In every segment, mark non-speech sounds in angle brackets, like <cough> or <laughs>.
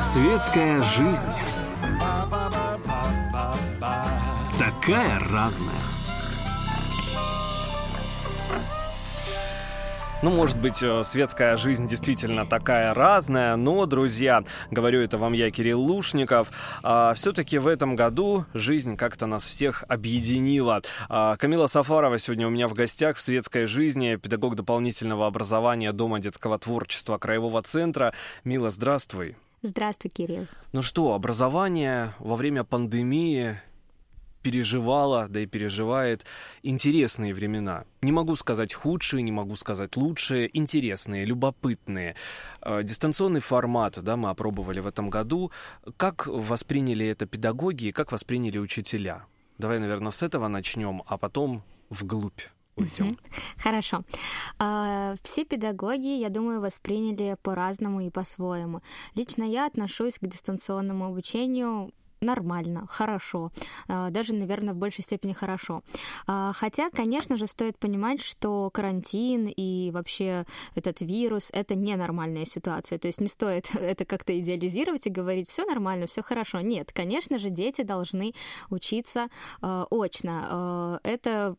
Светская жизнь. Такая разная. Ну, может быть, э, светская жизнь действительно такая разная, но, друзья, говорю это вам я, Кирилл Лушников, а, все-таки в этом году жизнь как-то нас всех объединила. А, Камила Сафарова сегодня у меня в гостях в светской жизни, педагог дополнительного образования Дома детского творчества Краевого центра. Мила, здравствуй. Здравствуй, Кирилл. Ну что, образование во время пандемии переживала, да и переживает интересные времена. Не могу сказать худшие, не могу сказать лучшие, интересные, любопытные. Э, дистанционный формат, да, мы опробовали в этом году. Как восприняли это педагоги и как восприняли учителя? Давай, наверное, с этого начнем, а потом вглубь. Уйдем. Хорошо. А, все педагоги, я думаю, восприняли по-разному и по-своему. Лично я отношусь к дистанционному обучению нормально, хорошо, а, даже, наверное, в большей степени хорошо. А, хотя, конечно же, стоит понимать, что карантин и вообще этот вирус — это ненормальная ситуация, то есть не стоит <laughs> это как-то идеализировать и говорить, все нормально, все хорошо. Нет, конечно же, дети должны учиться а, очно. Это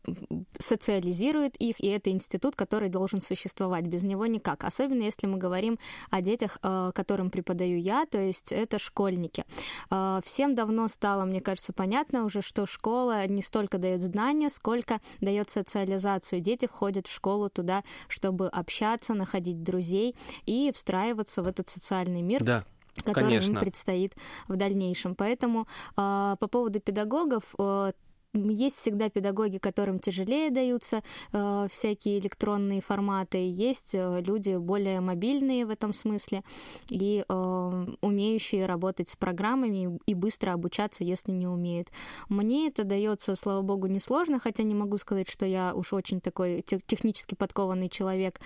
социализирует их, и это институт, который должен существовать. Без него никак. Особенно если мы говорим о детях, которым преподаю я, то есть это школьники. Всем всем давно стало, мне кажется, понятно уже, что школа не столько дает знания, сколько дает социализацию. Дети входят в школу туда, чтобы общаться, находить друзей и встраиваться в этот социальный мир. Да который Конечно. им предстоит в дальнейшем. Поэтому э, по поводу педагогов э, есть всегда педагоги, которым тяжелее даются э, всякие электронные форматы, есть э, люди более мобильные в этом смысле и э, умеющие работать с программами и быстро обучаться, если не умеют. Мне это дается, слава богу, несложно, хотя не могу сказать, что я уж очень такой технически подкованный человек.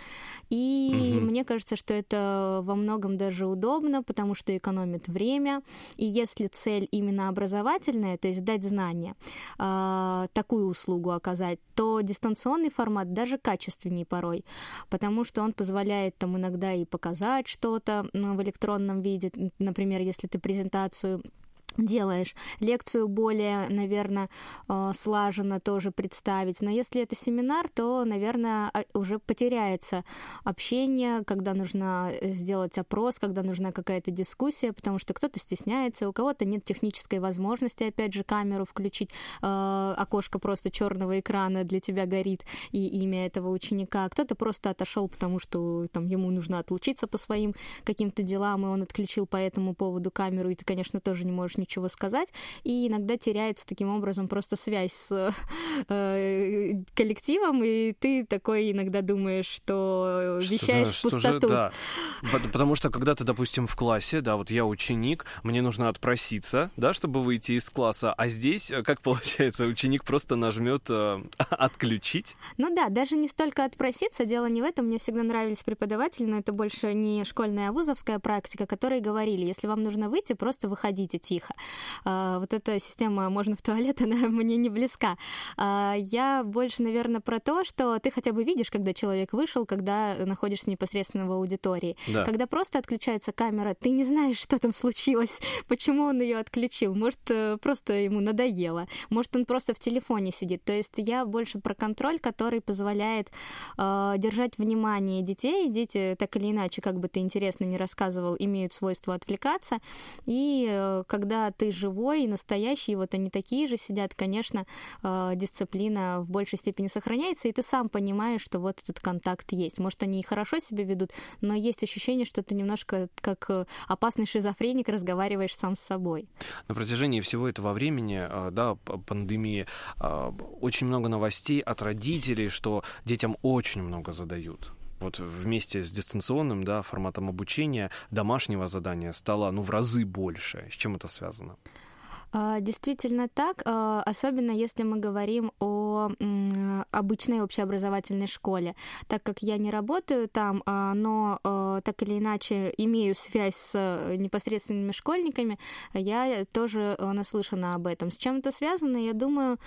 И угу. мне кажется, что это во многом даже удобно, потому что экономит время. И если цель именно образовательная, то есть дать знания, э, а, такую услугу оказать, то дистанционный формат даже качественнее порой, потому что он позволяет там иногда и показать что-то в электронном виде, например, если ты презентацию делаешь. Лекцию более, наверное, э, слаженно тоже представить. Но если это семинар, то, наверное, а, уже потеряется общение, когда нужно э, сделать опрос, когда нужна какая-то дискуссия, потому что кто-то стесняется, у кого-то нет технической возможности, опять же, камеру включить, э, окошко просто черного экрана для тебя горит и имя этого ученика. Кто-то просто отошел, потому что там ему нужно отлучиться по своим каким-то делам, и он отключил по этому поводу камеру, и ты, конечно, тоже не можешь ничего сказать, и иногда теряется таким образом просто связь с <laughs> э, коллективом, и ты такой иногда думаешь, что вещаешь что, в пустоту. Что же, да. Потому что когда ты, допустим, в классе, да, вот я ученик, мне нужно отпроситься, да, чтобы выйти из класса, а здесь, э, как <laughs> получается, ученик просто нажмет э, <laughs> отключить? Ну да, даже не столько отпроситься, дело не в этом, мне всегда нравились преподаватели, но это больше не школьная, а вузовская практика, которые говорили, если вам нужно выйти, просто выходите тихо. А, вот эта система «можно в туалет», <laughs> она мне не близка. А, я больше, наверное, про то, что ты хотя бы видишь, когда человек вышел, когда находишься непосредственно в аудитории. Да. Когда просто отключается камера, ты не знаешь, <laughs> что там случилось, почему он ее отключил. Может, э, просто ему надоело. Может, он просто в телефоне сидит. То есть я больше про контроль, который позволяет э, держать внимание детей. Дети, так или иначе, как бы ты интересно не рассказывал, имеют свойство отвлекаться. И э, когда ты живой и настоящий, вот они такие же сидят, конечно, э, дисциплина в большей степени сохраняется, и ты сам понимаешь, что вот этот контакт есть. Может, они и хорошо себя ведут, но есть ощущение, что ты немножко как э, опасный шизофреник разговариваешь сам с собой. На протяжении всего этого времени, э, да, пандемии, очень много новостей от родителей, что детям очень много задают вот вместе с дистанционным да, форматом обучения домашнего задания стало ну, в разы больше. С чем это связано? А, действительно так, а, особенно если мы говорим о обычной общеобразовательной школе. Так как я не работаю там, а, но э, так или иначе имею связь с э, непосредственными школьниками, я тоже э, наслышана об этом. С чем это связано, я думаю,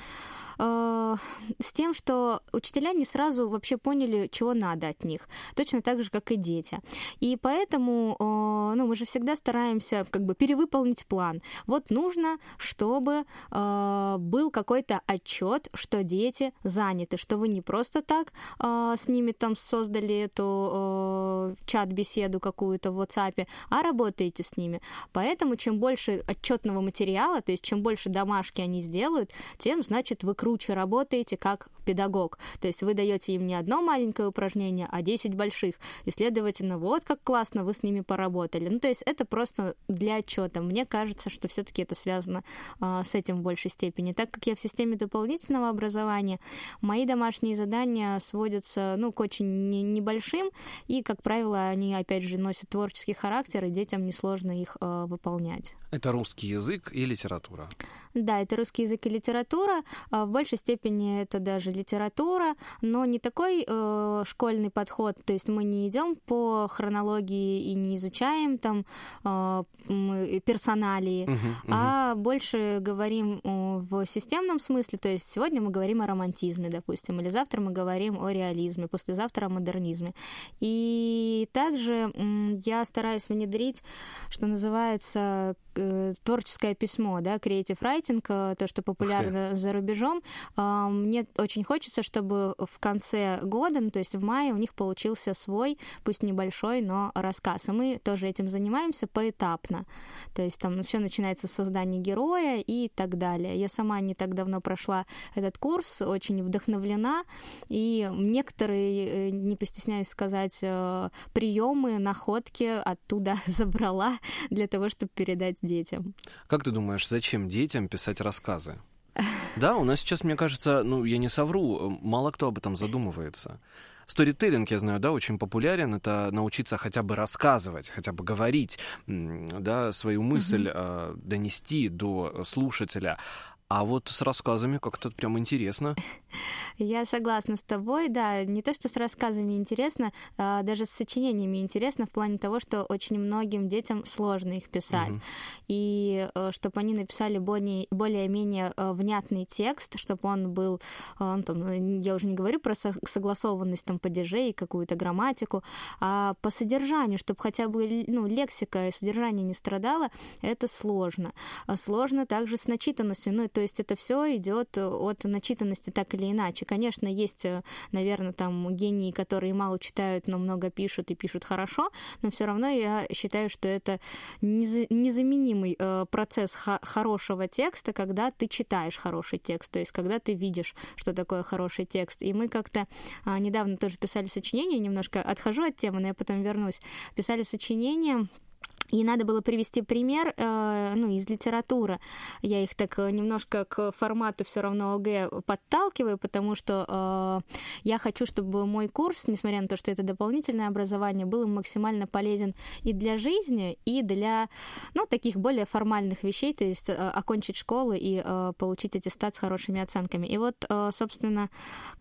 с тем, что учителя не сразу вообще поняли, чего надо от них, точно так же, как и дети. И поэтому, ну, мы же всегда стараемся как бы перевыполнить план. Вот нужно, чтобы был какой-то отчет, что дети заняты, что вы не просто так э, с ними там создали эту э, чат-беседу какую-то в WhatsApp, а работаете с ними. Поэтому чем больше отчетного материала, то есть чем больше домашки они сделают, тем, значит, вы круче работаете как педагог. То есть вы даете им не одно маленькое упражнение, а 10 больших. И, следовательно, вот как классно вы с ними поработали. Ну, то есть это просто для отчета. Мне кажется, что все-таки это связано э, с этим в большей степени. Так как я в системе дополнительного образования, мои домашние задания сводятся, ну, к очень не, небольшим, и, как правило, они, опять же, носят творческий характер, и детям несложно их э, выполнять. Это русский язык и литература. Да, это русский язык и литература. А в большей степени это даже литература, но не такой э, школьный подход. То есть мы не идем по хронологии и не изучаем там э, персоналии, uh-huh, uh-huh. а больше говорим в системном смысле. То есть сегодня мы говорим о романтизме, допустим, или завтра мы говорим о реализме, послезавтра о модернизме. И также я стараюсь внедрить, что называется, э, творческое письмо, да, creative writing, э, то, что популярно за рубежом. Э, мне очень хочется, чтобы в конце года, ну, то есть в мае, у них получился свой, пусть небольшой, но рассказ. И мы тоже этим занимаемся поэтапно. То есть там все начинается с создания героя и так далее. Я сама не так давно прошла этот курс, очень вдохновлена, и некоторые, э, не постесняюсь сказать, приемы, находки оттуда <laughs> забрала для того, чтобы передать детям. Как ты думаешь, зачем детям писать рассказы? <laughs> Да, у нас сейчас, мне кажется, ну, я не совру, мало кто об этом задумывается. Сторителлинг, я знаю, да, очень популярен. Это научиться хотя бы рассказывать, хотя бы говорить, да, свою мысль mm-hmm. э, донести до слушателя. А вот с рассказами как-то прям интересно. <laughs> Я согласна с тобой, да. Не то, что с рассказами интересно, а даже с сочинениями интересно в плане того, что очень многим детям сложно их писать. Угу. И э, чтобы они написали более, более-менее э, внятный текст, чтобы он был, э, ну, там, я уже не говорю про согласованность там падежей, какую-то грамматику, а по содержанию, чтобы хотя бы ну, лексика и содержание не страдало, это сложно. А сложно также с начитанностью. Ну, то есть это все идет от начитанности так или иначе. Конечно, есть, э, наверное, там гении, которые мало читают, но много пишут и пишут хорошо, но все равно я считаю, что это незаменимый э, процесс хорошего текста, когда ты читаешь хороший текст, то есть когда ты видишь, что такое хороший текст. И мы как-то а, недавно тоже писали сочинение, немножко отхожу от темы, но я потом вернусь. Писали сочинение и надо было привести пример э, ну, из литературы. Я их так э, немножко к формату все равно ОГЭ подталкиваю, потому что э, я хочу, чтобы мой курс, несмотря на то, что это дополнительное образование, был максимально полезен и для жизни, и для ну, таких более формальных вещей, то есть окончить школу и получить аттестат с хорошими оценками. И вот, собственно,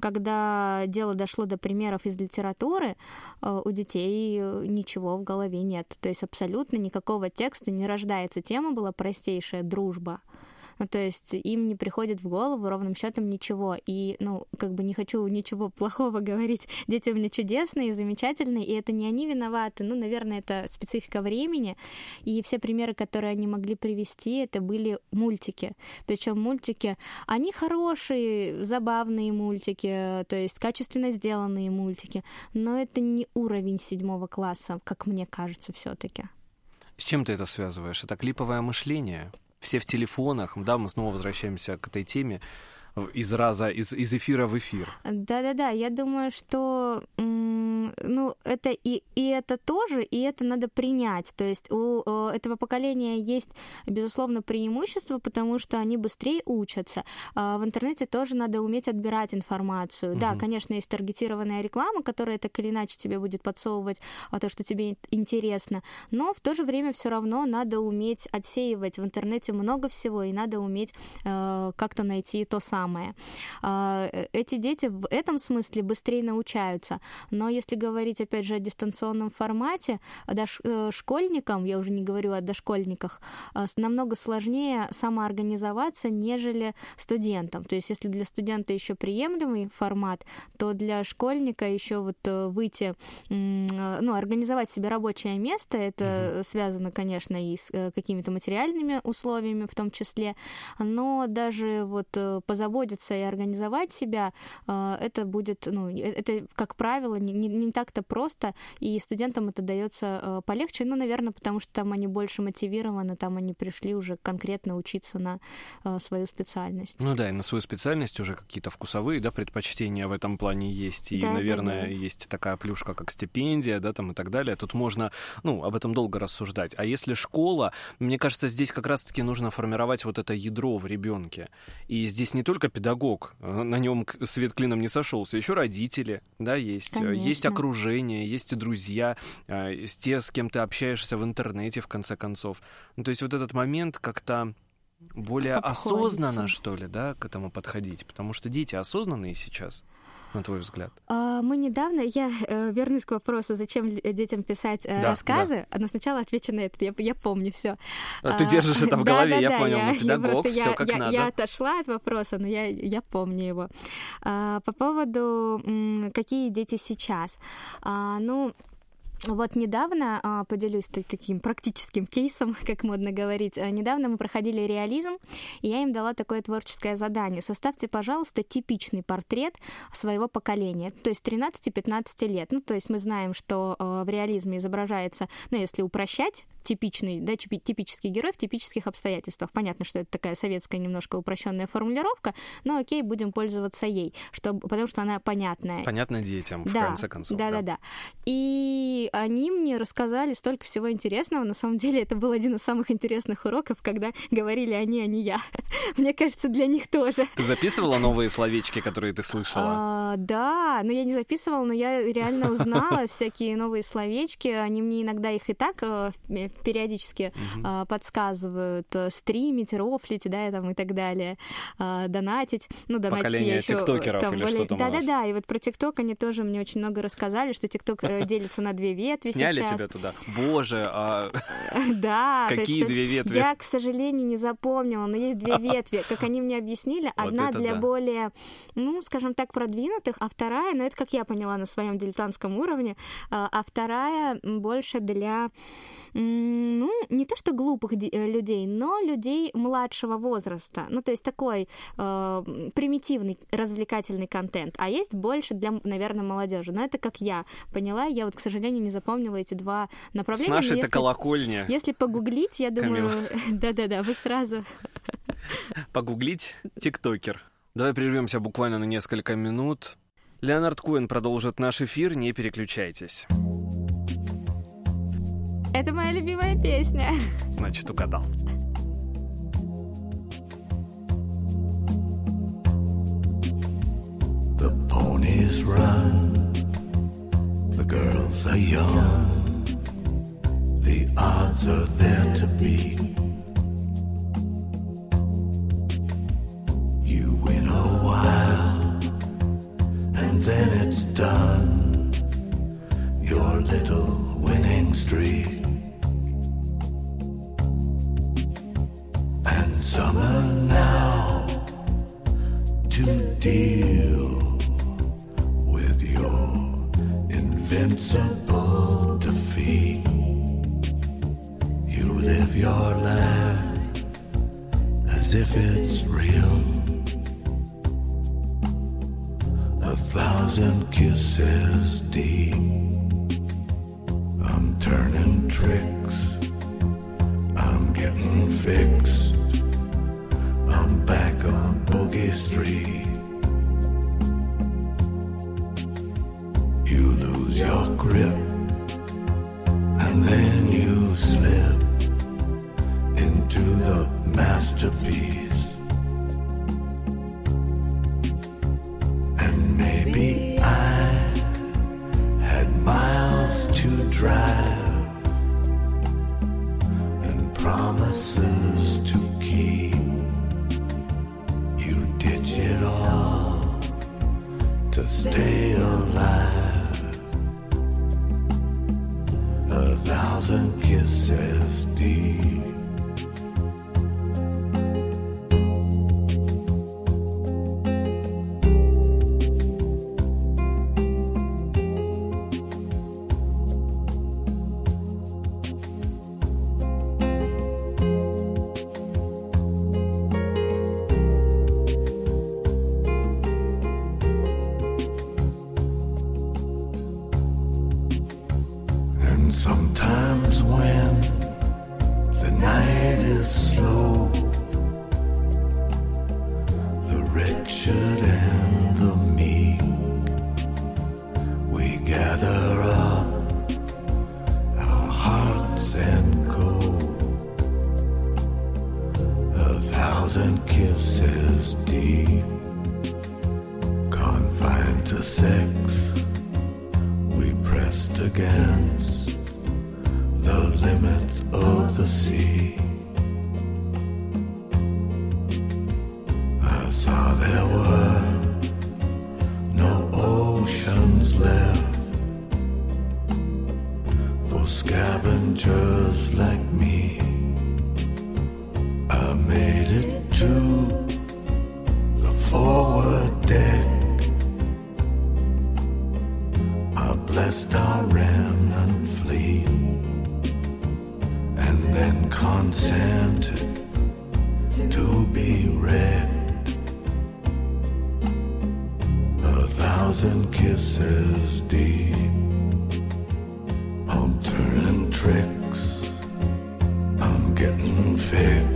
когда дело дошло до примеров из литературы, у детей ничего в голове нет. То есть абсолютно абсолютно никакого текста не рождается. Тема была простейшая — дружба. Ну, то есть им не приходит в голову ровным счетом ничего. И, ну, как бы не хочу ничего <laughs> плохого говорить. Дети у меня чудесные, замечательные, и это не они виноваты. Ну, наверное, это специфика времени. И все примеры, которые они могли привести, это были мультики. Причем мультики, они хорошие, забавные мультики, то есть качественно сделанные мультики. Но это не уровень седьмого класса, как мне кажется, все-таки. С чем ты это связываешь? Это клиповое мышление? Все в телефонах, да, мы снова возвращаемся к этой теме из раза, из, из эфира в эфир. Да-да-да, я думаю, что ну, это и, и это тоже, и это надо принять. То есть у э, этого поколения есть, безусловно, преимущество, потому что они быстрее учатся. А в интернете тоже надо уметь отбирать информацию. Угу. Да, конечно, есть таргетированная реклама, которая так или иначе тебе будет подсовывать а, то, что тебе интересно, но в то же время все равно надо уметь отсеивать в интернете много всего, и надо уметь э, как-то найти то самое. А, э, эти дети в этом смысле быстрее научаются. Но если говорить, опять же, о дистанционном формате, дош, э, школьникам, я уже не говорю о дошкольниках, э, намного сложнее самоорганизоваться, нежели студентам. То есть, если для студента еще приемлемый формат, то для школьника еще вот э, выйти, ну, организовать себе рабочее место, это связано, конечно, и с какими-то материальными условиями в том числе, но даже вот позаботиться и организовать себя, это будет, ну, это, как правило, не, не, не так-то просто, и студентам это дается э, полегче, ну, наверное, потому что там они больше мотивированы, там они пришли уже конкретно учиться на э, свою специальность. Ну да, и на свою специальность уже какие-то вкусовые, да, предпочтения в этом плане есть, и, да, наверное, да, да. есть такая плюшка, как стипендия, да, там и так далее. Тут можно, ну, об этом долго рассуждать. А если школа, мне кажется, здесь как раз-таки нужно формировать вот это ядро в ребенке. И здесь не только педагог, э, на нем свет клином не сошелся, еще родители, да, есть. Конечно. Есть окружение, есть друзьья, а, есть те, с кем ты общаешься в интернете, в конце концов. Ну, то есть вот этот момент как-то более осознанно, что ли, да, к этому подходить. Потому что дети осознанные сейчас на твой взгляд? А, мы недавно, я э, вернусь к вопросу, зачем детям писать э, да, рассказы, да. но сначала отвечу на это, я, я помню все. А, ты держишь это в <laughs> голове, да, да, я да, понял, я, ну, педагог, все как я, надо. Я отошла от вопроса, но я, я помню его. А, по поводу, какие дети сейчас. А, ну, вот недавно, а, поделюсь таким практическим кейсом, <laughs> как модно говорить, а, недавно мы проходили реализм, и я им дала такое творческое задание. Составьте, пожалуйста, типичный портрет своего поколения, то есть 13-15 лет. Ну, то есть мы знаем, что а, в реализме изображается, ну, если упрощать, типичный, да, типический герой в типических обстоятельствах. Понятно, что это такая советская немножко упрощенная формулировка, но окей, будем пользоваться ей, чтобы, потому что она понятная. Понятна детям, в да, конце концов. Да, да, да, да. И они мне рассказали столько всего интересного. На самом деле, это был один из самых интересных уроков, когда говорили они, а не я. <laughs> Мне кажется, для них тоже. Ты записывала новые словечки, которые ты слышала? А, да, но я не записывала, но я реально узнала <laughs> всякие новые словечки. Они мне иногда их и так э, периодически угу. подсказывают э, стримить, рофлить, да, там и так далее, а, донатить. Ну, донатить Поколение еще, тиктокеров там, или более... что там Да-да-да, и вот про тикток они тоже мне очень много рассказали, что тикток э, <laughs> делится на две ветви Сняли сейчас. тебя туда? Боже, а <laughs> да, <laughs> какие две ветви? Я, к сожалению, не запомнила, но есть две ветви. Как они мне объяснили, одна для более, ну, скажем так, продвинутых, а вторая, ну, это как я поняла на своем дилетантском уровне, а, а вторая больше для ну, не то что глупых э, людей, но людей младшего возраста. Ну, то есть такой э, примитивный развлекательный контент. А есть больше для, наверное, молодежи. Но это как я поняла. Я вот, к сожалению, не запомнила эти два направления. С нашей-то колокольня. Если погуглить, я думаю... <laughs> Да-да-да, вы сразу... <laughs> Погуглить тиктокер. Давай прервемся буквально на несколько минут. Леонард Куин продолжит наш эфир, не переключайтесь. Это моя любимая песня. Значит, угадал. The ponies run, the girls are young, the odds are there to beat. You win a while, and then it's done. Your little winning streak. Summer now to deal with your invincible defeat. You live your life as if it's real. A thousand kisses deep. I'm turning tricks. I'm getting fixed. thousand kisses deep. I'm turning tricks, I'm getting fixed.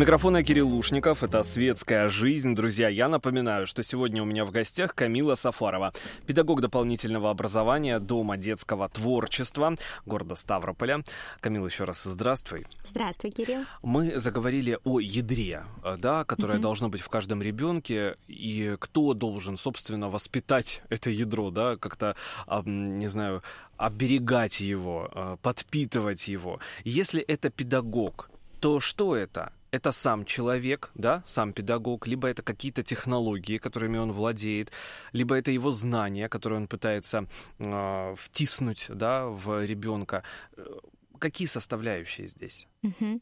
микрофона Кирилл Ушников. Это «Светская жизнь». Друзья, я напоминаю, что сегодня у меня в гостях Камила Сафарова, педагог дополнительного образования Дома детского творчества города Ставрополя. Камила, еще раз здравствуй. Здравствуй, Кирилл. Мы заговорили о ядре, э, да, которое угу. должно быть в каждом ребенке, и кто должен, собственно, воспитать это ядро, да, как-то, не знаю, оберегать его, э, подпитывать его. Если это педагог, то что это? Это сам человек, да, сам педагог, либо это какие-то технологии, которыми он владеет, либо это его знания, которые он пытается э, втиснуть, да, в ребенка. Какие составляющие здесь? Угу.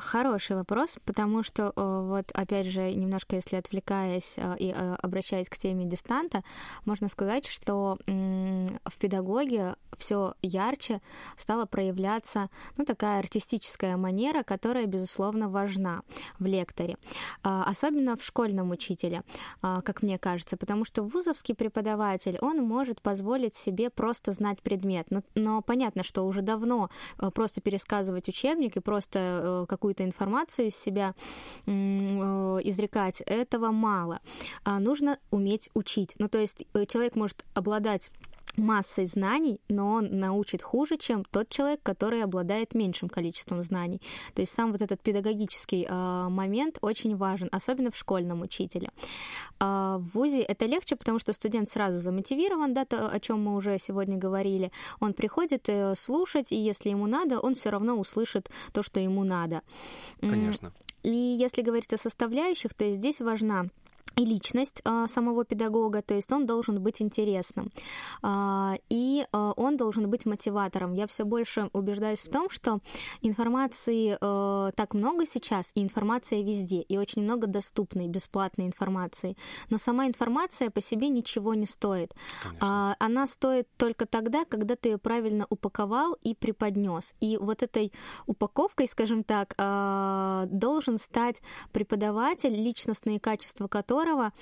Хороший вопрос, потому что вот опять же немножко, если отвлекаясь и обращаясь к теме дистанта, можно сказать, что в педагоге все ярче стала проявляться ну, такая артистическая манера, которая, безусловно, важна в лекторе. Особенно в школьном учителе, как мне кажется, потому что вузовский преподаватель, он может позволить себе просто знать предмет. Но, но понятно, что уже давно просто пересказывать учебник и просто э, какую-то информацию из себя э, изрекать, этого мало. А нужно уметь учить. Ну, то есть э, человек может обладать массой знаний, но он научит хуже, чем тот человек, который обладает меньшим количеством знаний. То есть сам вот этот педагогический э, момент очень важен, особенно в школьном учителе. А в ВУЗе это легче, потому что студент сразу замотивирован, да, то, о чем мы уже сегодня говорили. Он приходит э, слушать, и если ему надо, он все равно услышит то, что ему надо. Конечно. И если говорить о составляющих, то здесь важна и личность а, самого педагога, то есть он должен быть интересным. А, и а, он должен быть мотиватором. Я все больше убеждаюсь в том, что информации так много сейчас, и информация везде, и очень много доступной, бесплатной информации. Но сама информация по себе ничего не стоит. А, она стоит только тогда, когда ты ее правильно упаковал и преподнес. И вот этой упаковкой, скажем так, должен стать преподаватель, личностные качества которого которого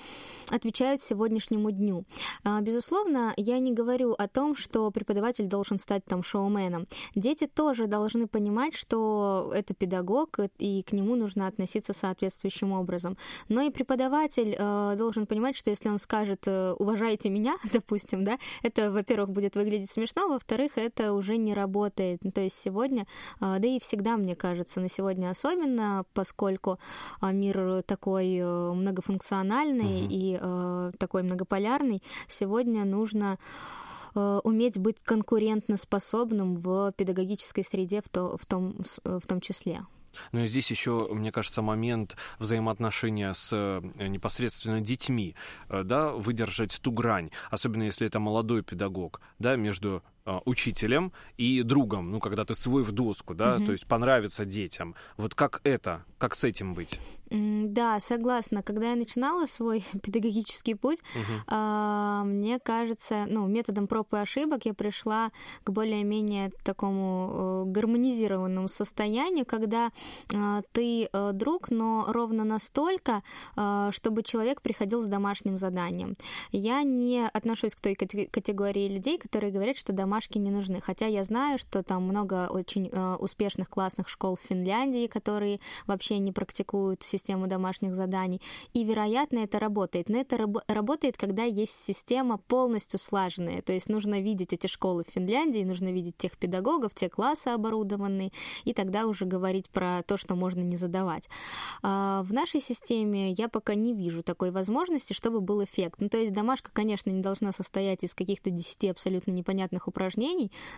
отвечают сегодняшнему дню. А, безусловно, я не говорю о том, что преподаватель должен стать там шоуменом. Дети тоже должны понимать, что это педагог, и к нему нужно относиться соответствующим образом. Но и преподаватель э, должен понимать, что если он скажет э, «уважайте меня», <laughs> допустим, да, это, во-первых, будет выглядеть смешно, во-вторых, это уже не работает. То есть сегодня, э, да и всегда, мне кажется, но сегодня особенно, поскольку мир такой многофункциональный, глобальный угу. и э, такой многополярный, сегодня нужно э, уметь быть конкурентоспособным в педагогической среде в, то, в, том, в том числе. Ну и здесь еще, мне кажется, момент взаимоотношения с э, непосредственно детьми, э, да, выдержать ту грань, особенно если это молодой педагог, да, между э, учителем и другом, ну, когда ты свой в доску, да, угу. то есть понравится детям. Вот как это, как с этим быть? Да, согласна. Когда я начинала свой <laughs> педагогический путь, угу. мне кажется, ну, методом проб и ошибок я пришла к более-менее такому э, гармонизированному состоянию, когда э, ты э, друг, но ровно настолько, чтобы человек приходил с домашним заданием. Я не отношусь к той категории людей, которые говорят, что домашки не нужны. Хотя я знаю, что там много очень успешных классных школ в Финляндии, которые вообще не практикуют систему домашних заданий. И, вероятно, это работает. Но это раб- работает, когда есть система полностью слаженная. То есть нужно видеть эти школы в Финляндии, нужно видеть тех педагогов, те классы оборудованные, и тогда уже говорить про то, что можно не задавать. А в нашей системе я пока не вижу такой возможности, чтобы был эффект. Ну, то есть домашка, конечно, не должна состоять из каких-то 10 абсолютно непонятных упражнений,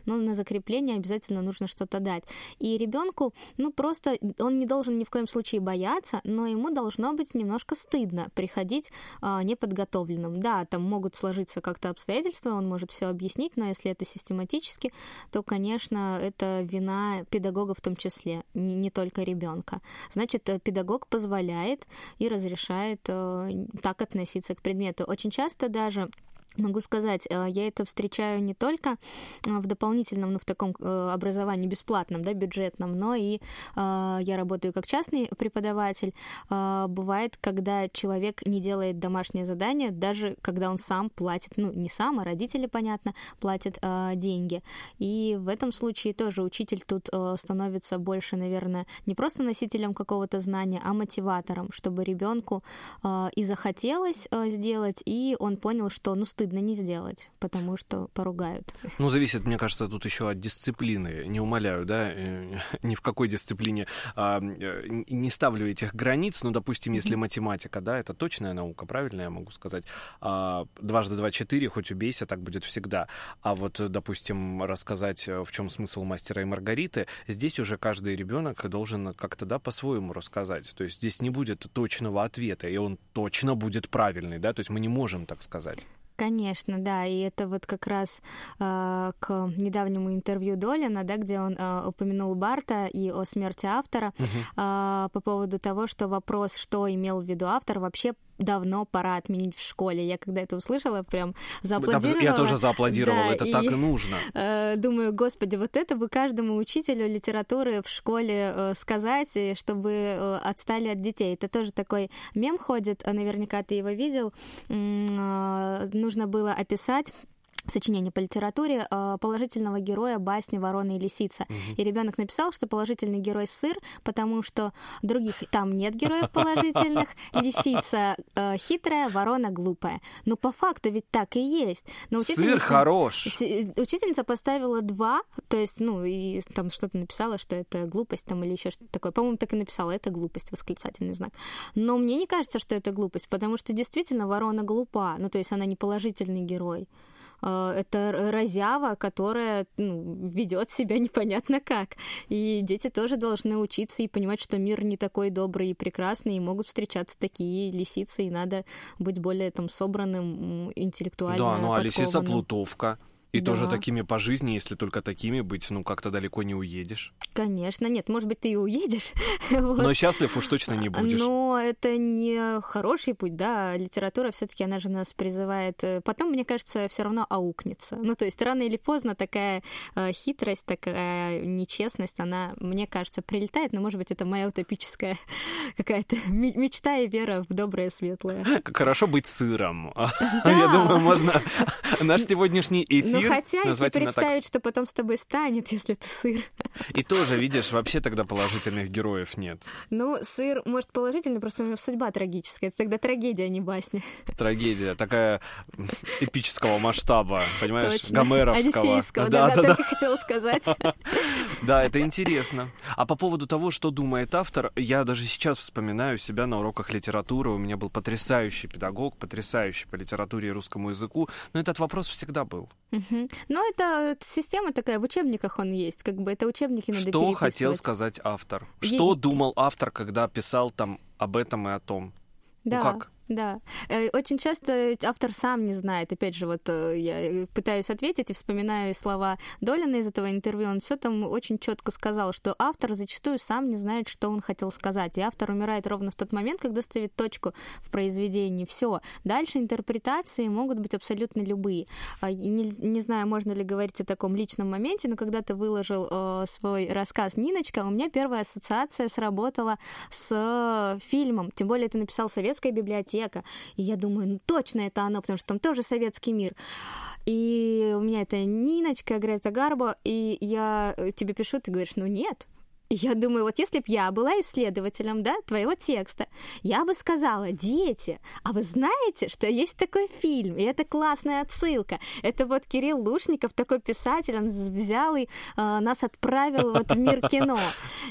но на закрепление обязательно нужно что-то дать. И ребенку, ну, просто он не должен ни в коем случае бояться, но ему должно быть немножко стыдно приходить а, неподготовленным. Да, там могут сложиться как-то обстоятельства, он может все объяснить, но если это систематически, то, конечно, это вина педагога в том числе, не, не только ребенка. Значит, э, педагог позволяет и разрешает э, так относиться к предмету. Очень часто даже Могу сказать, э, я это встречаю не только э, в дополнительном, ну, в таком э, образовании бесплатном, да, бюджетном, но и я работаю как частный преподаватель. Бывает, когда человек не делает домашнее задание, даже когда он сам платит, ну, не сам, а родители, понятно, платят деньги. И в этом случае тоже учитель тут становится больше, наверное, не просто носителем какого-то знания, а мотиватором, чтобы ребенку и захотелось сделать, и он понял, что, ну, стыдно не сделать, потому что поругают. Ну, зависит, мне кажется, тут еще от дисциплины. Не умоляю, да, э, <laughs> ни в какой дисциплине а, э, не ставлю этих границ. Ну, допустим, если математика, да, это точная наука, правильно я могу сказать? А, дважды два четыре, хоть убейся, так будет всегда. А вот, допустим, рассказать, в чем смысл мастера и Маргариты, здесь уже каждый ребенок должен как-то, да, по-своему рассказать. То есть здесь не будет точного ответа, и он точно будет правильный, да, то есть мы не можем так сказать. Конечно, да, и это вот как раз э, к недавнему интервью Долина, да, где он э, упомянул Барта и о смерти автора uh-huh. э, по поводу того, что вопрос, что имел в виду автор, вообще давно пора отменить в школе. Я когда это услышала, прям зааплодировала. Я тоже зааплодировала, да, это и, так и нужно. <laughs> Э, думаю, господи, вот это бы каждому учителю литературы в школе э, сказать, чтобы э, отстали от детей. Это тоже такой мем ходит, наверняка ты его видел. Э, нужно было описать сочинение по литературе э, положительного героя басни «Ворона и лисица». Угу. И ребенок написал, что положительный герой сыр, потому что других там нет героев положительных. <laughs> Лисица э, хитрая, ворона глупая. Но по факту ведь так и есть. Но сыр хорош. Учительница поставила два, то есть, ну, и там что-то написала, что это глупость там или еще что-то такое. По-моему, так и написала, это глупость, восклицательный знак. Но мне не кажется, что это глупость, потому что действительно ворона глупа. Ну, то есть она не положительный герой. Э, это разява, которая ну, ведет себя <laughs> непонятно как. И дети тоже должны учиться и понимать, что мир не такой добрый и прекрасный, и могут встречаться такие лисицы, и надо быть более там собранным, интеллектуально Да, ну а лисица плутовка. И да. тоже такими по жизни, если только такими быть, ну как-то далеко не уедешь. Конечно, нет, может быть, ты и уедешь. <laughs> вот. Но счастлив уж точно не будешь. Но это не хороший путь, да. Литература все-таки она же нас призывает. Э, потом, мне кажется, все равно аукнется. Ну, то есть рано или поздно такая э, хитрость, такая нечестность, она, мне кажется, прилетает. Но, может быть, это моя утопическая <laughs> какая-то мечта и вера в доброе светлое. Хорошо быть сыром. <laughs> Я думаю, можно наш сегодняшний эфир ну хотя, если представить, что потом с тобой станет, если ты сыр. <laughs> И тоже, видишь, вообще тогда положительных героев нет. Ну, сыр, может, положительный, просто у него судьба трагическая. Это тогда трагедия, а не басня. <laughs> Трагедия, такая <laughs> эпического масштаба, понимаешь, Точно. гомеровского. Одиссейского, да, да, да, так и хотела сказать. Да, это интересно. А по поводу того, что думает автор, я даже сейчас вспоминаю себя на уроках литературы. У меня был потрясающий педагог, потрясающий по литературе и русскому языку, но этот вопрос всегда был. Угу. Но это система такая, в учебниках он есть, как бы это учебники надо Что хотел сказать автор? Что думал автор, когда писал там об этом и о том? Ну да. Ну как? Да. Э, очень часто автор сам не знает. Опять же, вот э, я пытаюсь ответить и вспоминаю слова Долина из этого интервью. Он все там очень четко сказал, что автор зачастую сам не знает, что он хотел сказать. И автор умирает ровно в тот момент, когда ставит точку в произведении. Все. Дальше интерпретации могут быть абсолютно любые. А, не, не знаю, можно ли говорить о таком личном моменте, но когда ты выложил э, свой рассказ «Ниночка», у меня первая ассоциация сработала с э, фильмом. Тем более ты написал «Советская библиотека», человека. И я думаю, ну точно это оно, потому что там тоже советский мир. И у меня это Ниночка, Грета Гарбо, и я тебе пишу, ты говоришь, ну нет, я думаю, вот если бы я была исследователем, да, твоего текста, я бы сказала, дети, а вы знаете, что есть такой фильм, и это классная отсылка. Это вот Кирилл Лушников, такой писатель, он взял и э, нас отправил вот в мир кино.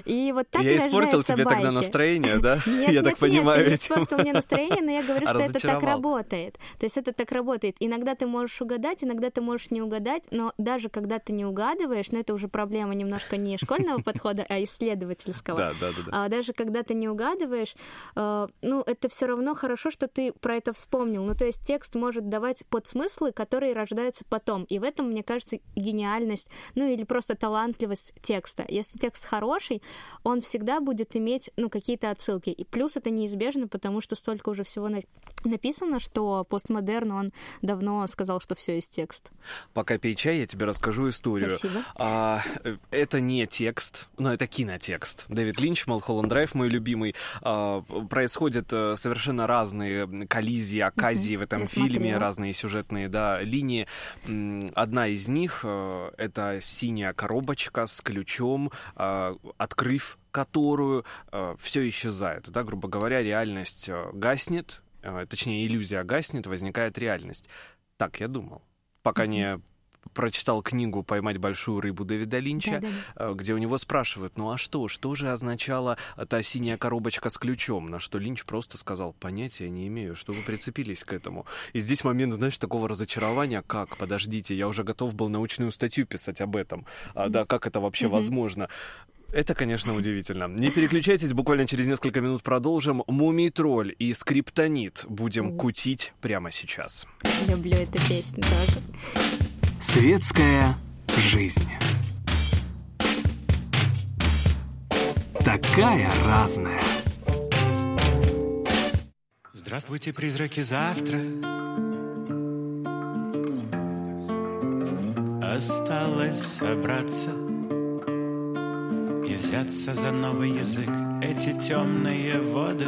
И вот так Я испортил тебе байки. тогда настроение, да? <laughs> Нет, я нет, так понимаю, нет, ты не испортил мне настроение, но я говорю, что это так работает. То есть это так работает. Иногда ты можешь угадать, иногда ты можешь не угадать, но даже когда ты не угадываешь, но это уже проблема немножко не школьного подхода, а исследовательского. Да, да, да. да. А даже когда ты не угадываешь, э, ну, это все равно хорошо, что ты про это вспомнил. Ну, то есть текст может давать подсмыслы, которые рождаются потом. И в этом, мне кажется, гениальность, ну, или просто талантливость текста. Если текст хороший, он всегда будет иметь, ну, какие-то отсылки. И плюс это неизбежно, потому что столько уже всего на... написано, что постмодерн, он давно сказал, что все из текст. Пока пей чай, я тебе расскажу историю. Спасибо. А, э, это не текст, но это кинотекст. Дэвид Линч, Малхолланд Драйв, мой любимый. А, происходят э, совершенно разные коллизии, оказии mm-hmm. в этом фильме, разные сюжетные да, линии. Одна из них э, — это синяя коробочка с ключом, а, открыв которую э, все исчезает. Да, грубо говоря, реальность гаснет, точнее, иллюзия гаснет, возникает реальность. Так я думал. Пока не прочитал книгу «Поймать большую рыбу» Дэвида Линча, Да-да-да. э, где у него спрашивают, ну а что, что же означала та синяя коробочка с ключом? На что Линч просто сказал, понятия не имею, что вы прицепились к этому. И здесь момент, знаешь, такого разочарования, как, подождите, я уже готов был научную статью писать об этом. А, да, как это вообще Мгм. возможно? Это, конечно, удивительно. Не переключайтесь, буквально через несколько минут продолжим. Мумий-тролль и скриптонит будем кутить прямо сейчас. Люблю эту песню тоже. Светская жизнь. Такая разная. Здравствуйте, призраки завтра. Осталось собраться и взяться за новый язык эти темные воды.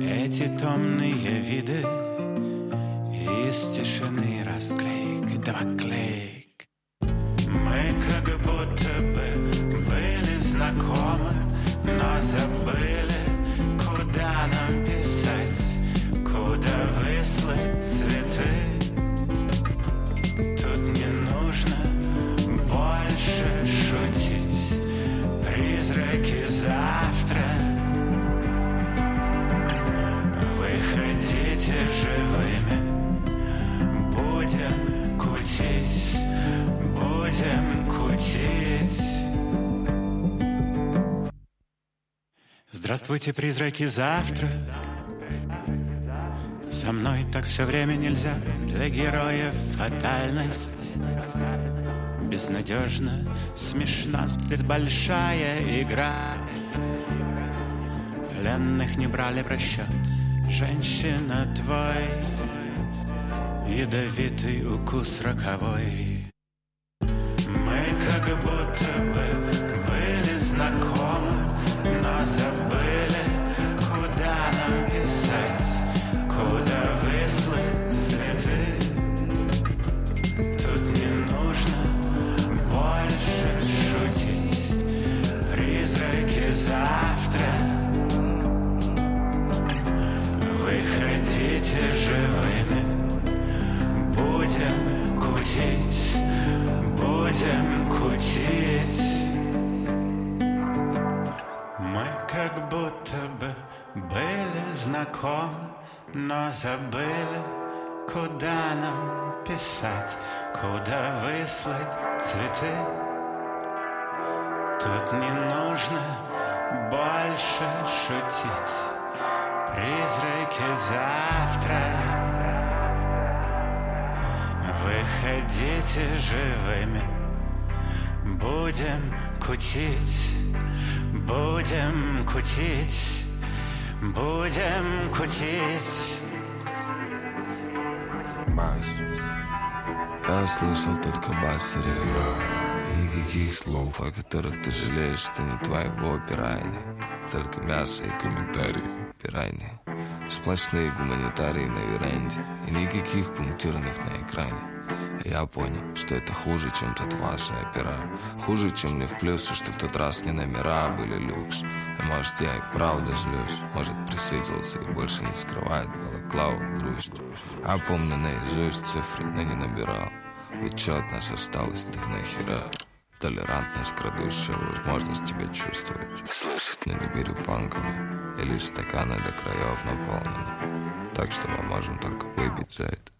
Эти томные виды из тишины расклейк, два призраки завтра. Со мной так все время нельзя, для героев фатальность. Безнадежно, смешна, здесь большая игра. Пленных не брали в расчет, женщина твой, ядовитый укус роковой. Мы как будто бы были знакомы, но забыли, будем кутить. Мы как будто бы были знакомы, но забыли, куда нам писать, куда выслать цветы. Тут не нужно больше шутить, призраки завтра. Выходите живыми, будем кутить, будем кутить, будем кутить. Бас. Я слышал только бас и Никаких слов, о которых ты жалеешь, что не твоего пирайни Только мясо и комментарии пирайни Сплошные гуманитарии на веранде. И никаких пунктирных на экране я понял, что это хуже, чем тот ваши опера. Хуже, чем мне в плюсе, что в тот раз не номера были люкс. А может я и правда злюсь. Может присытился и больше не скрывает балаклаву грусть. А помню наизусть цифры, но не набирал. Ведь чё от нас осталось, так нахера? Толерантность, крадущая возможность тебя чувствовать. Слышать, но не беру панками И лишь стаканы до краев наполнены. Так что мы можем только выпить за это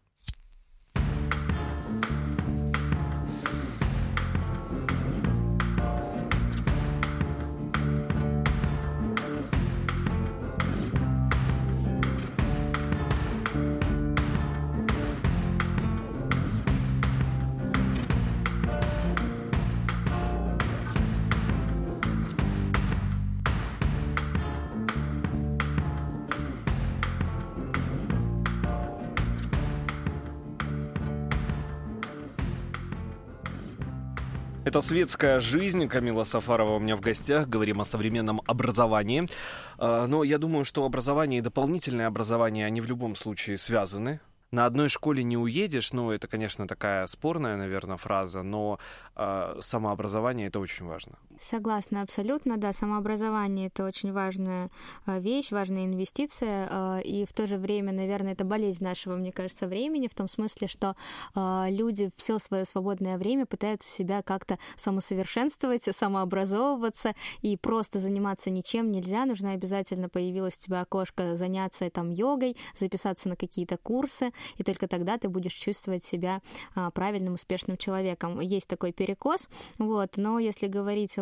«Светская жизнь». Камила Сафарова у меня в гостях. Говорим о современном образовании. А, Но я думаю, что образование и дополнительное образование, они в любом случае связаны. на одной школе не уедешь, ну, это, конечно, такая спорная, наверное, фраза, но э, самообразование это очень важно. Согласна, абсолютно, да, самообразование это очень важная э, вещь, важная инвестиция, э, и в то же время, наверное, это болезнь нашего, мне кажется, времени, в том смысле, что э, люди все свое свободное время пытаются себя как-то самосовершенствовать, самообразовываться, и просто заниматься ничем нельзя, нужно обязательно появилось у тебя окошко заняться там йогой, записаться на какие-то курсы, и только тогда ты будешь чувствовать себя правильным, успешным человеком. Есть такой перекос, вот, но если говорить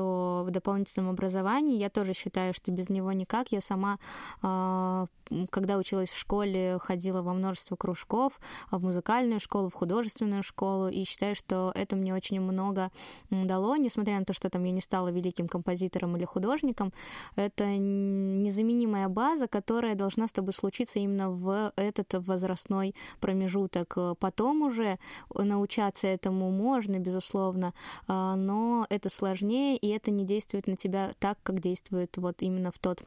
дополнительном образовании, я тоже считаю, что без него никак. Я сама, а, когда училась в школе, ходила во множество кружков, в музыкальную школу, в художественную школу, и считаю, что это мне очень много дало, несмотря на то, что там я не стала великим композитором или художником, это незаменимая база, которая должна с тобой случиться именно в этот возрастной промежуток. Потом уже научаться этому можно, безусловно, а, но это сложнее, и это не действует на тебя так, как действует вот именно в тот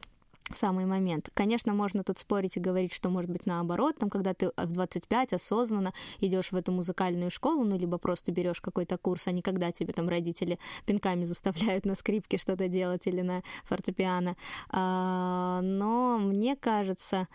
самый момент. Конечно, можно тут спорить и говорить, что может быть наоборот, там, когда ты в 25 осознанно идешь в эту музыкальную школу, ну, либо просто берешь какой-то курс, а не когда тебе там родители пинками заставляют на скрипке что-то делать или на фортепиано. А, но мне кажется,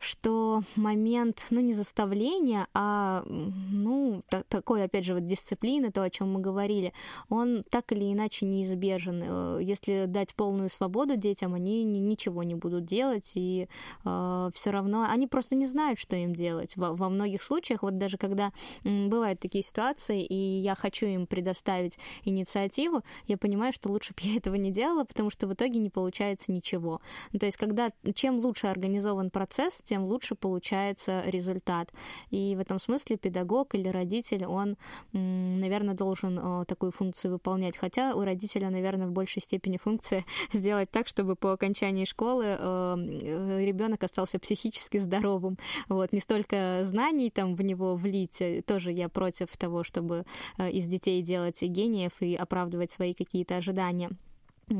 что момент, ну, не заставления, а, ну, та- такой, опять же, вот дисциплины, то, о чем мы говорили, он так или иначе неизбежен. Э, если дать полную свободу детям, они ничего не будут делать, и э, все равно они просто не знают, что им делать. Во, во многих случаях, вот даже когда м, бывают такие ситуации, и я хочу им предоставить инициативу, я понимаю, что лучше бы я этого не делала, потому что в итоге не получается ничего. Ну, то есть, когда чем лучше организован процесс, тем лучше получается результат. И в этом смысле педагог или родитель, он, наверное, должен э, такую функцию выполнять. Хотя у родителя, наверное, в большей степени функция <laughs> сделать так, чтобы по окончании школы э, э, ребенок остался психически здоровым. Вот, не столько знаний там в него влить, тоже я против того, чтобы из детей делать гениев и оправдывать свои какие-то ожидания.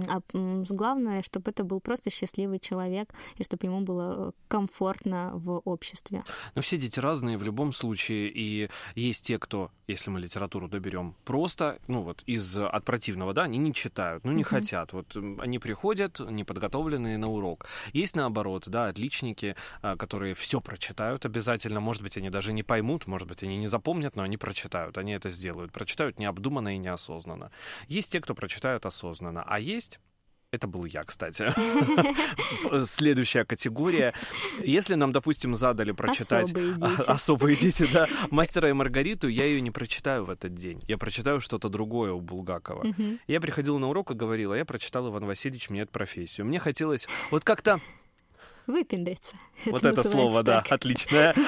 А главное, чтобы это был просто счастливый человек, и чтобы ему было э, комфортно в обществе. Но все дети разные в любом случае, и есть те, кто, если мы литературу доберем, просто, ну вот, из от противного, да, они не читают, ну не uh-huh. хотят. Вот они приходят неподготовленные на урок. Есть наоборот, да, отличники, а, которые все прочитают обязательно. Может быть, они даже не поймут, может быть, они не запомнят, но они прочитают, они это сделают. Прочитают необдуманно и неосознанно. Есть те, кто прочитают осознанно, а есть есть. Это был я, кстати. <laughs> Следующая категория. Если нам, допустим, задали прочитать... Особые дети. Особые дети, да. Мастера и Маргариту, я ее не прочитаю в этот день. Я прочитаю что-то другое у Булгакова. Я приходила на урок и говорила, я прочитал Иван Васильевич меняет профессию. Мне хотелось вот как-то Выпендриться. <laughs> Вот это, слово, да, отличное. <laughs>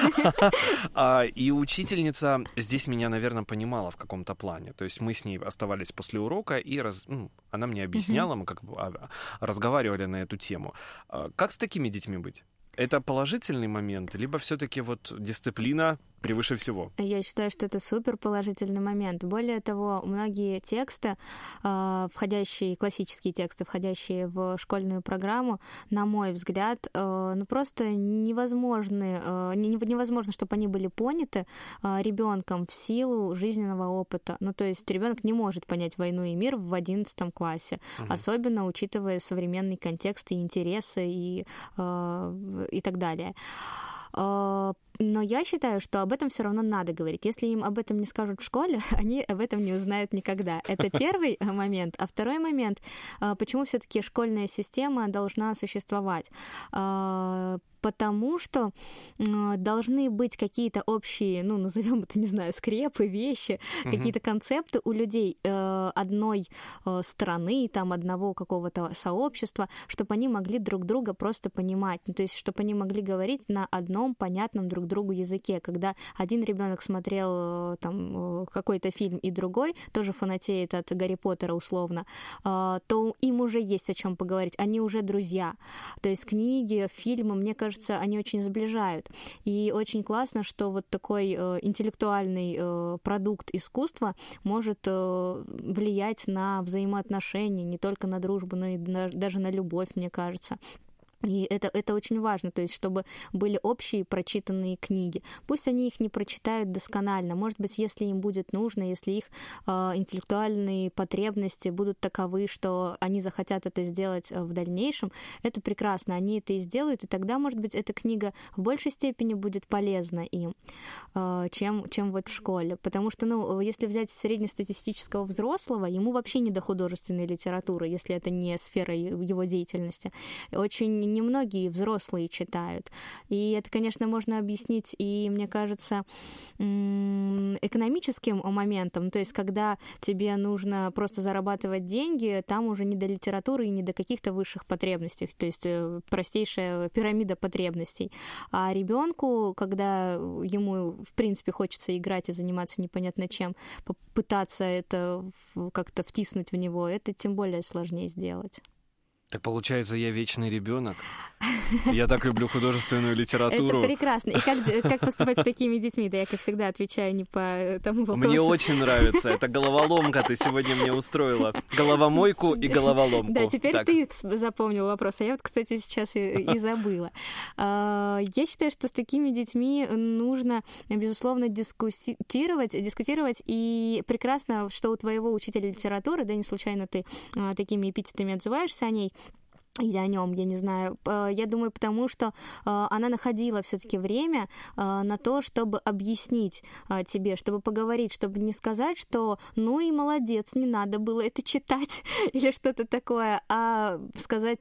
А, и учительница здесь меня, наверное, понимала в каком-то плане. То есть мы с ней оставались после урока, и раз, ну, она мне объясняла, мы как бы а, разговаривали на эту тему. А, как с такими детьми быть? Это положительный момент, либо все-таки вот дисциплина превыше всего. Я считаю, что это супер положительный момент. Более того, многие тексты, а, входящие, классические тексты, входящие в школьную программу, на мой взгляд, а, ну просто невозможны, а, невозможно, чтобы они были поняты ребенком в силу жизненного опыта. Ну то есть ребенок не может понять войну и мир в одиннадцатом классе, угу. особенно учитывая современный контекст и интересы и, и так далее. Но я считаю, что об этом все равно надо говорить. Если им об этом не скажут в школе, <laughs> они об этом не узнают никогда. Это <laughs> первый момент. А второй момент, почему все-таки школьная система должна существовать? Потому что э, должны быть какие-то общие, ну, назовем это, не знаю, скрепы, вещи, угу. какие-то концепты у людей э, одной э, страны, там, одного какого-то сообщества, чтобы они могли друг друга просто понимать, ну, то есть, чтобы они могли говорить на одном понятном друг другу языке, когда один ребенок смотрел э, там э, какой-то фильм и другой тоже фанатеет от Гарри Поттера условно, э, то им уже есть о чем поговорить, они уже друзья, то есть книги, фильмы, мне кажется, кажется, они очень сближают. И очень классно, что вот такой э, интеллектуальный э, продукт искусства может э, влиять на взаимоотношения, не только на дружбу, но и даже на любовь, мне кажется. И это, это очень важно, то есть чтобы были общие прочитанные книги. Пусть они их не прочитают досконально. Может быть, если им будет нужно, если их э, интеллектуальные потребности будут таковы, что они захотят это сделать э, в дальнейшем, это прекрасно. Они это и сделают, и тогда, может быть, эта книга в большей степени будет полезна им, э, чем, чем вот в школе. Потому что, ну, если взять среднестатистического взрослого, ему вообще не до художественной литературы, если это не сфера его деятельности. Очень немногие взрослые читают. И это, конечно, можно объяснить и, мне кажется, экономическим моментом. То есть, когда тебе нужно просто зарабатывать деньги, там уже не до литературы и не до каких-то высших потребностей. То есть, э, простейшая пирамида потребностей. А ребенку, когда ему, в принципе, хочется играть и заниматься непонятно чем, попытаться это как-то втиснуть в него, это тем более сложнее сделать. Так получается, я вечный ребенок. Я так люблю художественную литературу. Это прекрасно. И как, как поступать с такими детьми? Да я, как всегда, отвечаю не по тому вопросу. Мне очень нравится. Это головоломка ты сегодня мне устроила. Головомойку и головоломку. Да, теперь так. ты запомнил вопрос. А я вот, кстати, сейчас и, и забыла. А, я считаю, что с такими детьми нужно, безусловно, дискутировать, дискутировать. И прекрасно, что у твоего учителя литературы, да не случайно ты а, такими эпитетами отзываешься о ней, или о нем, я не знаю. Я думаю, потому что она находила все-таки время на то, чтобы объяснить тебе, чтобы поговорить, чтобы не сказать, что ну и молодец, не надо было это читать <laughs> или что-то такое, а сказать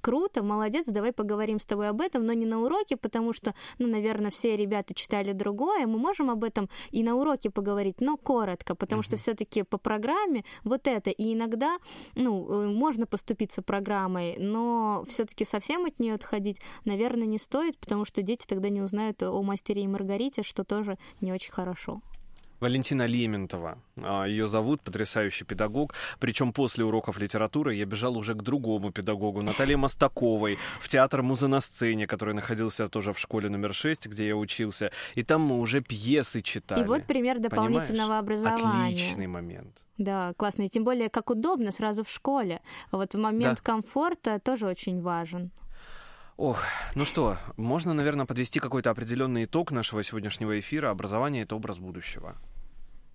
круто, молодец, давай поговорим с тобой об этом, но не на уроке, потому что, ну, наверное, все ребята читали другое, мы можем об этом и на уроке поговорить, но коротко, потому uh-huh. что все-таки по программе вот это, и иногда, ну, э, можно поступиться программой, но все-таки совсем от нее отходить, наверное, не стоит, потому что дети тогда не узнают о мастере и Маргарите, что тоже не очень хорошо. Валентина Лементова. А, Ее зовут, потрясающий педагог. Причем после уроков литературы я бежал уже к другому педагогу, Наталье Мостаковой, в театр «Муза на сцене», который находился тоже в школе номер 6, где я учился. И там мы уже пьесы читали. И вот пример дополнительного Понимаешь? образования. Отличный момент. Да, классно. И тем более, как удобно сразу в школе. Вот момент да. комфорта тоже очень важен. Ох, ну что, можно, наверное, подвести какой-то определенный итог нашего сегодняшнего эфира. Образование — это образ будущего.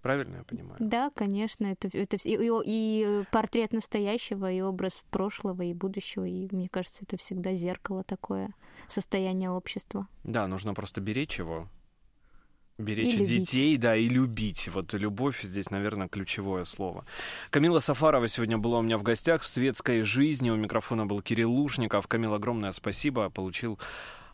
Правильно я понимаю? Да, конечно. Это, это и, и, и портрет настоящего, и образ прошлого, и будущего. И мне кажется, это всегда зеркало такое, состояние общества. Да, нужно просто беречь его, Беречь детей, да, и любить. Вот любовь здесь, наверное, ключевое слово. Камила Сафарова сегодня была у меня в гостях в светской жизни. У микрофона был Кирилл Лушников. Камил, огромное спасибо. Получил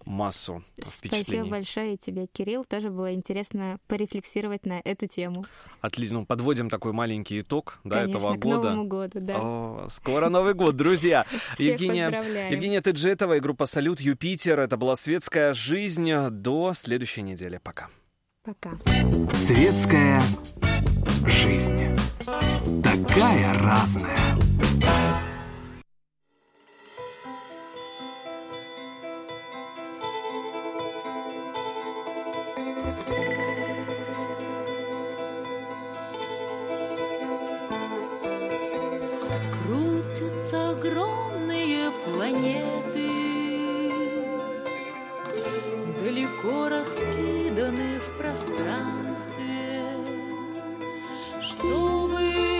массу впечатлений. Спасибо большое тебе, Кирилл. Тоже было интересно порефлексировать на эту тему. Отлично. Ну, подводим такой маленький итог да, Конечно, этого к года. Новому году, да. О, скоро Новый год, друзья. <laughs> Евгения, Евгения Тыджетова и группа «Салют Юпитер». Это была «Светская жизнь». До следующей недели. Пока. Пока. Светская жизнь. Такая разная. Пространстве, чтобы